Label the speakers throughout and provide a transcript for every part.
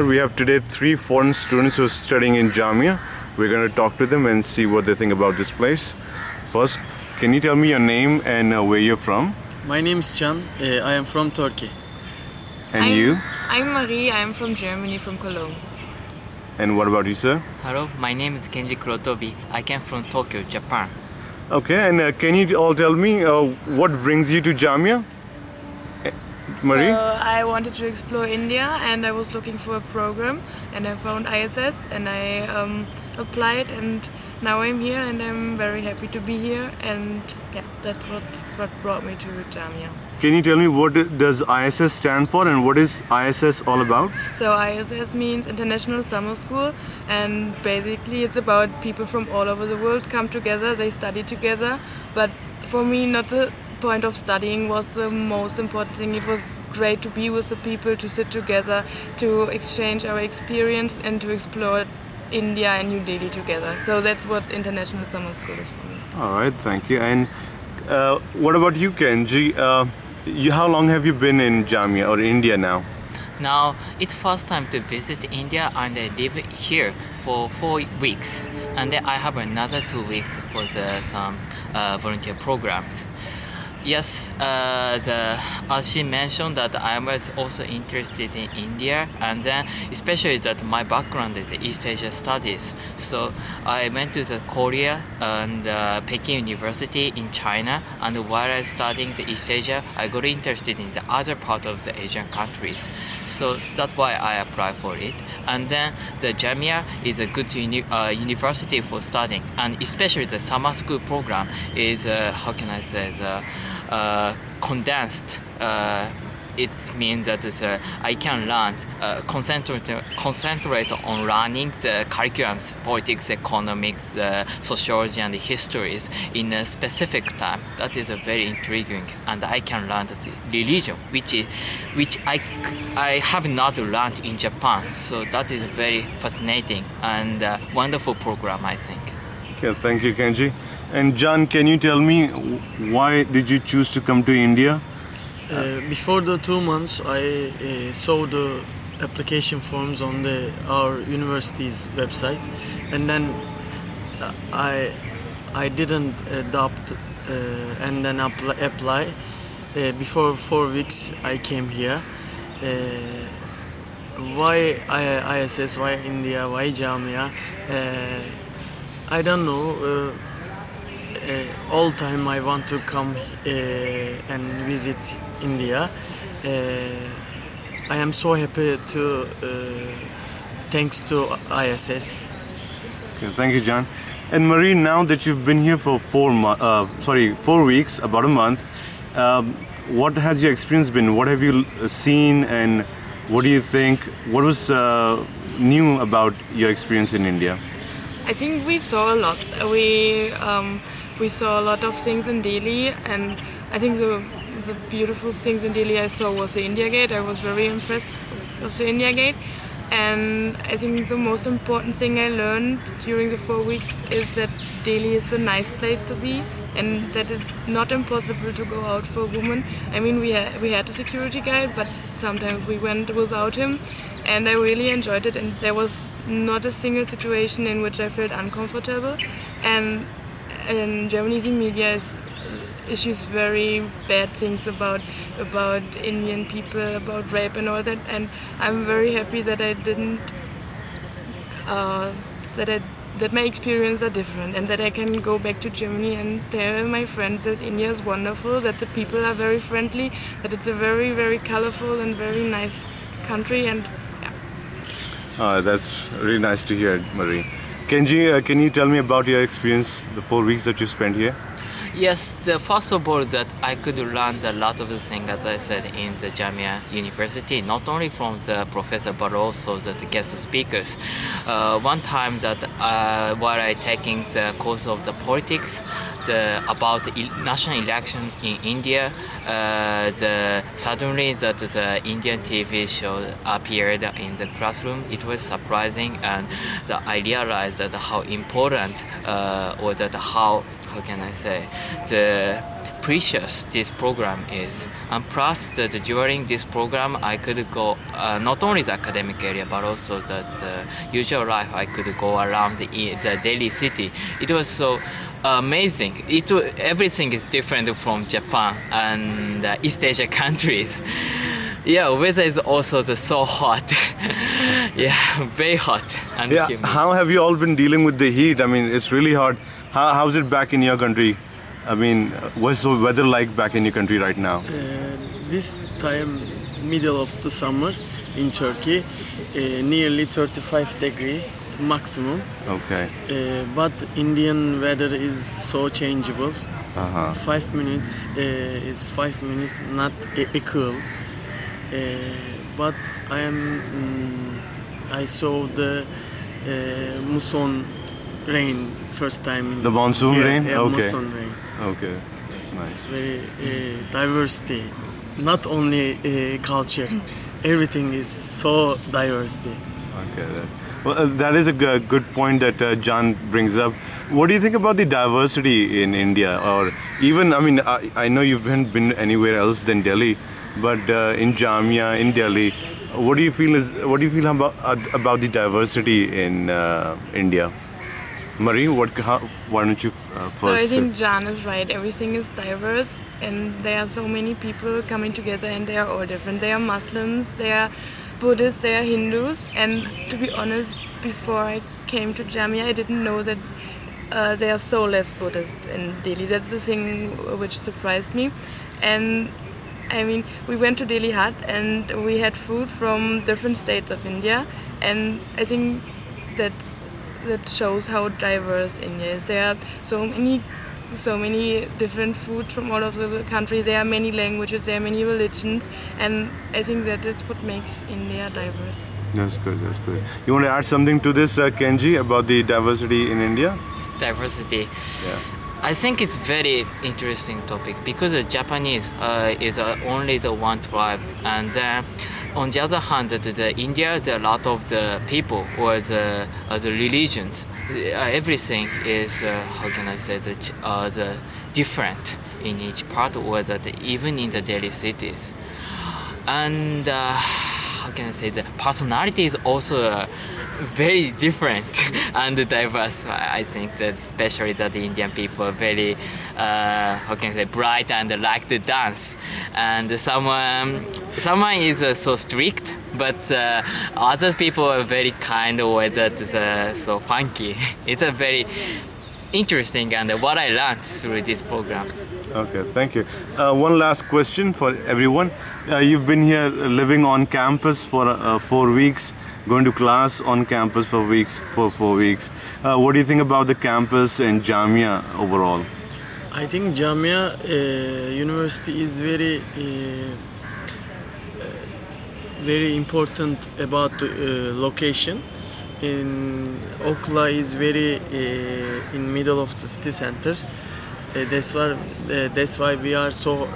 Speaker 1: Well, we have today three foreign students who are studying in Jamia. We're going to talk to them and see what they think about this place. First, can you tell me your name and uh, where you're from?
Speaker 2: My name is Can. Uh, I am from Turkey.
Speaker 1: And
Speaker 3: I'm,
Speaker 1: you?
Speaker 3: I'm Marie. I'm from Germany, from Cologne.
Speaker 1: And what about you, sir?
Speaker 4: Hello, my name is Kenji Kurotobi. I came from Tokyo, Japan.
Speaker 1: Okay, and uh, can you all tell me uh, what brings you to Jamia? Marie?
Speaker 3: So I wanted to explore India, and I was looking for a program, and I found ISS, and I um, applied, and now I'm here, and I'm very happy to be here, and yeah, that's what what brought me to Jamia.
Speaker 1: Can you tell me what does ISS stand for and what is ISS all about?
Speaker 3: So ISS means International Summer School, and basically it's about people from all over the world come together. They study together, but for me, not the point of studying was the most important thing. It was great to be with the people, to sit together, to exchange our experience, and to explore India and New Delhi together. So that's what International Summer School is for me.
Speaker 1: All right, thank you. And uh, what about you, Kenji? Uh, you, how long have you been in Jamia or India now?
Speaker 4: Now, it's first time to visit India and I live here for four weeks. And then I have another two weeks for the some uh, volunteer programs. Yes, uh, the, as she mentioned that I was also interested in India and then especially that my background is East Asia studies. So I went to the Korea and uh, Peking University in China and while I was studying the East Asia, I got interested in the other part of the Asian countries. So that's why I applied for it. And then the Jamia is a good uni- uh, university for studying and especially the summer school program is, uh, how can I say, the condensed. Uh, it means that uh, I can learn, uh, concentrate, concentrate on learning the curriculums, politics, economics, uh, sociology, and histories in a specific time. That is very intriguing, and I can learn religion, which is, which I, I have not learned in Japan. So that is a very fascinating and uh, wonderful program, I think.
Speaker 1: Okay, thank you, Kenji. And John, can you tell me why did you choose to come to India?
Speaker 2: Uh, before the two months, I uh, saw the application forms on the our university's website, and then uh, I I didn't adopt uh, and then apply. Uh, before four weeks, I came here. Uh, why I, ISS? Why India? Why Jamia? I don't know. All time I want to come and visit India. Uh, I am so happy to, uh, thanks to ISS.
Speaker 1: Okay, thank you, John. And Marie, now that you've been here for four mo- uh, sorry, four weeks, about a month, um, what has your experience been? What have you seen, and what do you think? What was uh, new about your experience in India?
Speaker 3: I think we saw a lot. We um, we saw a lot of things in Delhi, and I think the the beautiful things in Delhi I saw was the India Gate. I was very impressed with the India Gate. And I think the most important thing I learned during the four weeks is that Delhi is a nice place to be and that it's not impossible to go out for a woman. I mean, we had, we had a security guide, but sometimes we went without him. And I really enjoyed it, and there was not a single situation in which I felt uncomfortable. And in Germany, the media is issues very bad things about about Indian people, about rape and all that. And I'm very happy that I didn't uh, that I that my experiences are different and that I can go back to Germany and tell my friends that India is wonderful, that the people are very friendly, that it's a very very colorful and very nice country and yeah.
Speaker 1: Uh, that's really nice to hear, Marie. Kenji, uh, can you tell me about your experience, the four weeks that you spent here?
Speaker 4: Yes, the, all, that I could learn a lot of the things, as I said, in the Jamia University, not only from the professor but also the guest speakers. Uh, one time that uh, while I taking the course of the politics, the about the national election in India, uh, the suddenly that the Indian TV show appeared in the classroom. It was surprising, and the, I realized that how important uh, or that how how can I say the precious this program is. And plus, the, the, during this program, I could go uh, not only the academic area but also the, the usual life. I could go around the, the Delhi city. It was so amazing. It everything is different from Japan and uh, East Asia countries. Yeah, weather is also the so hot. yeah, very hot and
Speaker 1: yeah.
Speaker 4: humid.
Speaker 1: How have you all been dealing with the heat? I mean, it's really hot. How, how's it back in your country? I mean, what's the weather like back in your country right now?
Speaker 2: Uh, this time, middle of the summer in Turkey, uh, nearly 35 degree maximum.
Speaker 1: Okay.
Speaker 2: Uh, but Indian weather is so changeable.
Speaker 1: Uh-huh.
Speaker 2: Five minutes uh, is five minutes, not equal. Uh, but I am. Mm, I saw the uh, muson rain first time. In
Speaker 1: The monsoon
Speaker 2: yeah,
Speaker 1: rain?
Speaker 2: Yeah,
Speaker 1: Okay.
Speaker 2: monsoon rain.
Speaker 1: Okay. That's
Speaker 2: It's very uh, diversity, not only uh, culture. Everything is so diversity.
Speaker 1: Okay. That, well, uh, that is a g- good point that uh, John brings up. What do you think about the diversity in India, or even? I mean, I, I know you haven't been anywhere else than Delhi, but uh, in Jamia in Delhi, what do you feel is? What do you feel about uh, about the diversity in uh, India? Marie, what? How, why don't you uh, first?
Speaker 3: So I think Jan is right. Everything is diverse, and there are so many people coming together, and they are all different. They are Muslims, they are Buddhists, they are Hindus, and to be honest, before I came to Jamia, I didn't know that uh, there are so less Buddhists in Delhi. That's the thing which surprised me, and I mean, we went to Dilli Haat and we had food from different states of India, and I think that that shows how diverse India is. There are so many, so many different food from all over the country. There are many languages. There are many religions, and I think that is what makes India diverse.
Speaker 1: That's good. That's good. You want to add something to this, uh, Kenji, about the diversity in India?
Speaker 4: diversity.
Speaker 1: Yeah.
Speaker 4: I think it's very interesting topic because the Japanese uh, is uh, only the one tribe, and then on the other hand, the, the India, a lot of the people or the uh, the religions. Uh, everything is uh, how can I say the uh, the different in each part or that even in the daily cities, and uh, how can I say the personality is also. Very different and diverse. I think that especially that the Indian people are very, uh, how can I say, bright and like to dance. And someone, someone is uh, so strict, but uh, other people are very kind or that is uh, so funky. It's a very interesting and what I learned through this program.
Speaker 1: Okay, thank you. Uh, one last question for everyone. Uh, you've been here living on campus for uh, four weeks, going to class on campus for weeks for four weeks. Uh, what do you think about the campus and Jamia overall?
Speaker 2: I think Jamia uh, University is very uh, uh, very important about uh, location. In Okhla is very uh, in middle of the city center. That's why that's why we are so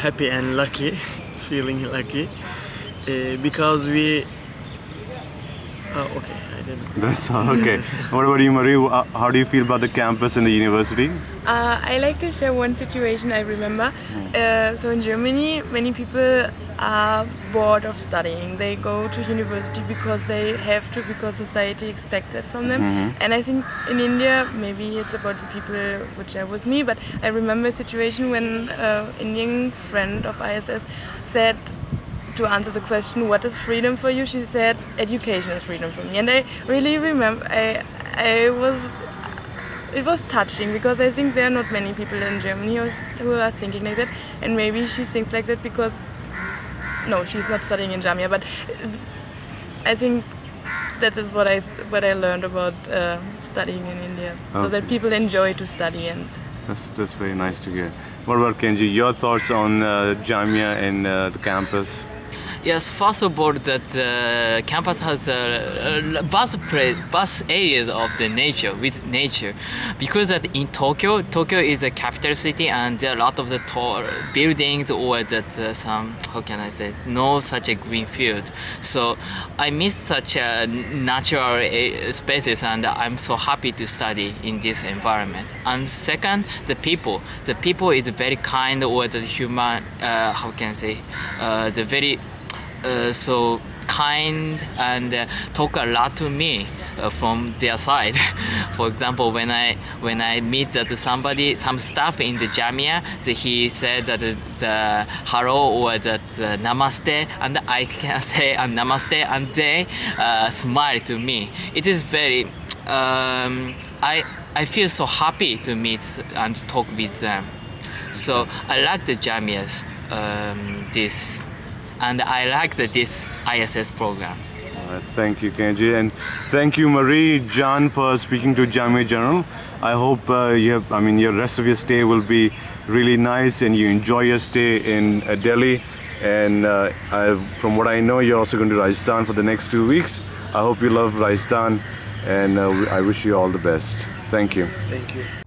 Speaker 2: happy and lucky, feeling lucky, because we. Oh, okay, I didn't.
Speaker 1: That's all. Okay. what about you, Marie? Uh, How do you feel about the campus and the university?
Speaker 3: Uh, I like to share one situation I remember. Uh, so in Germany, many people are bored of studying. They go to university because they have to, because society expects it from them. And I think in India, maybe it's about the people which are with me, but I remember a situation when an Indian friend of ISS said, to answer the question, what is freedom for you? She said, education is freedom for me. And I really remember, I, I was it was touching because I think there are not many people in Germany who, are thinking like that, and maybe she thinks like that because no, she's not studying in Jamia, but I think that is what I what I learned about uh, studying in India, so that people enjoy to study and
Speaker 1: That's, that's very nice to hear. What about Kenji? Your thoughts on uh, Jamia and uh, the campus?
Speaker 4: Yes, first of all, that the campus has a, a bus place, bus of the nature with nature, because that in Tokyo, Tokyo is a capital city, and there are a lot of the tall buildings or that uh, some how can I say no such a green field. So I miss such a natural uh, spaces, and I'm so happy to study in this environment. And second, the people. The people is very kind or the human. Uh, how can I say? Uh, the very uh, so kind and uh, talk a lot to me uh, from their side. For example, when I when I meet that somebody, some staff in the Jamia, that he said that the, the hello or that the namaste, and I can say uh, namaste, and they uh, smile to me. It is very. Um, I I feel so happy to meet and talk with them. So I like the Jamias. Um, this and I like this ISS program.
Speaker 1: Uh, thank you, Kenji, and thank you, Marie, John, for speaking to Jamia Journal. I hope uh, you have, I mean, your rest of your stay will be really nice, and you enjoy your stay in uh, Delhi. And uh, I, from what I know, you're also going to Rajasthan for the next two weeks. I hope you love Rajasthan, and uh, I wish you all the best. Thank you.
Speaker 2: Thank you.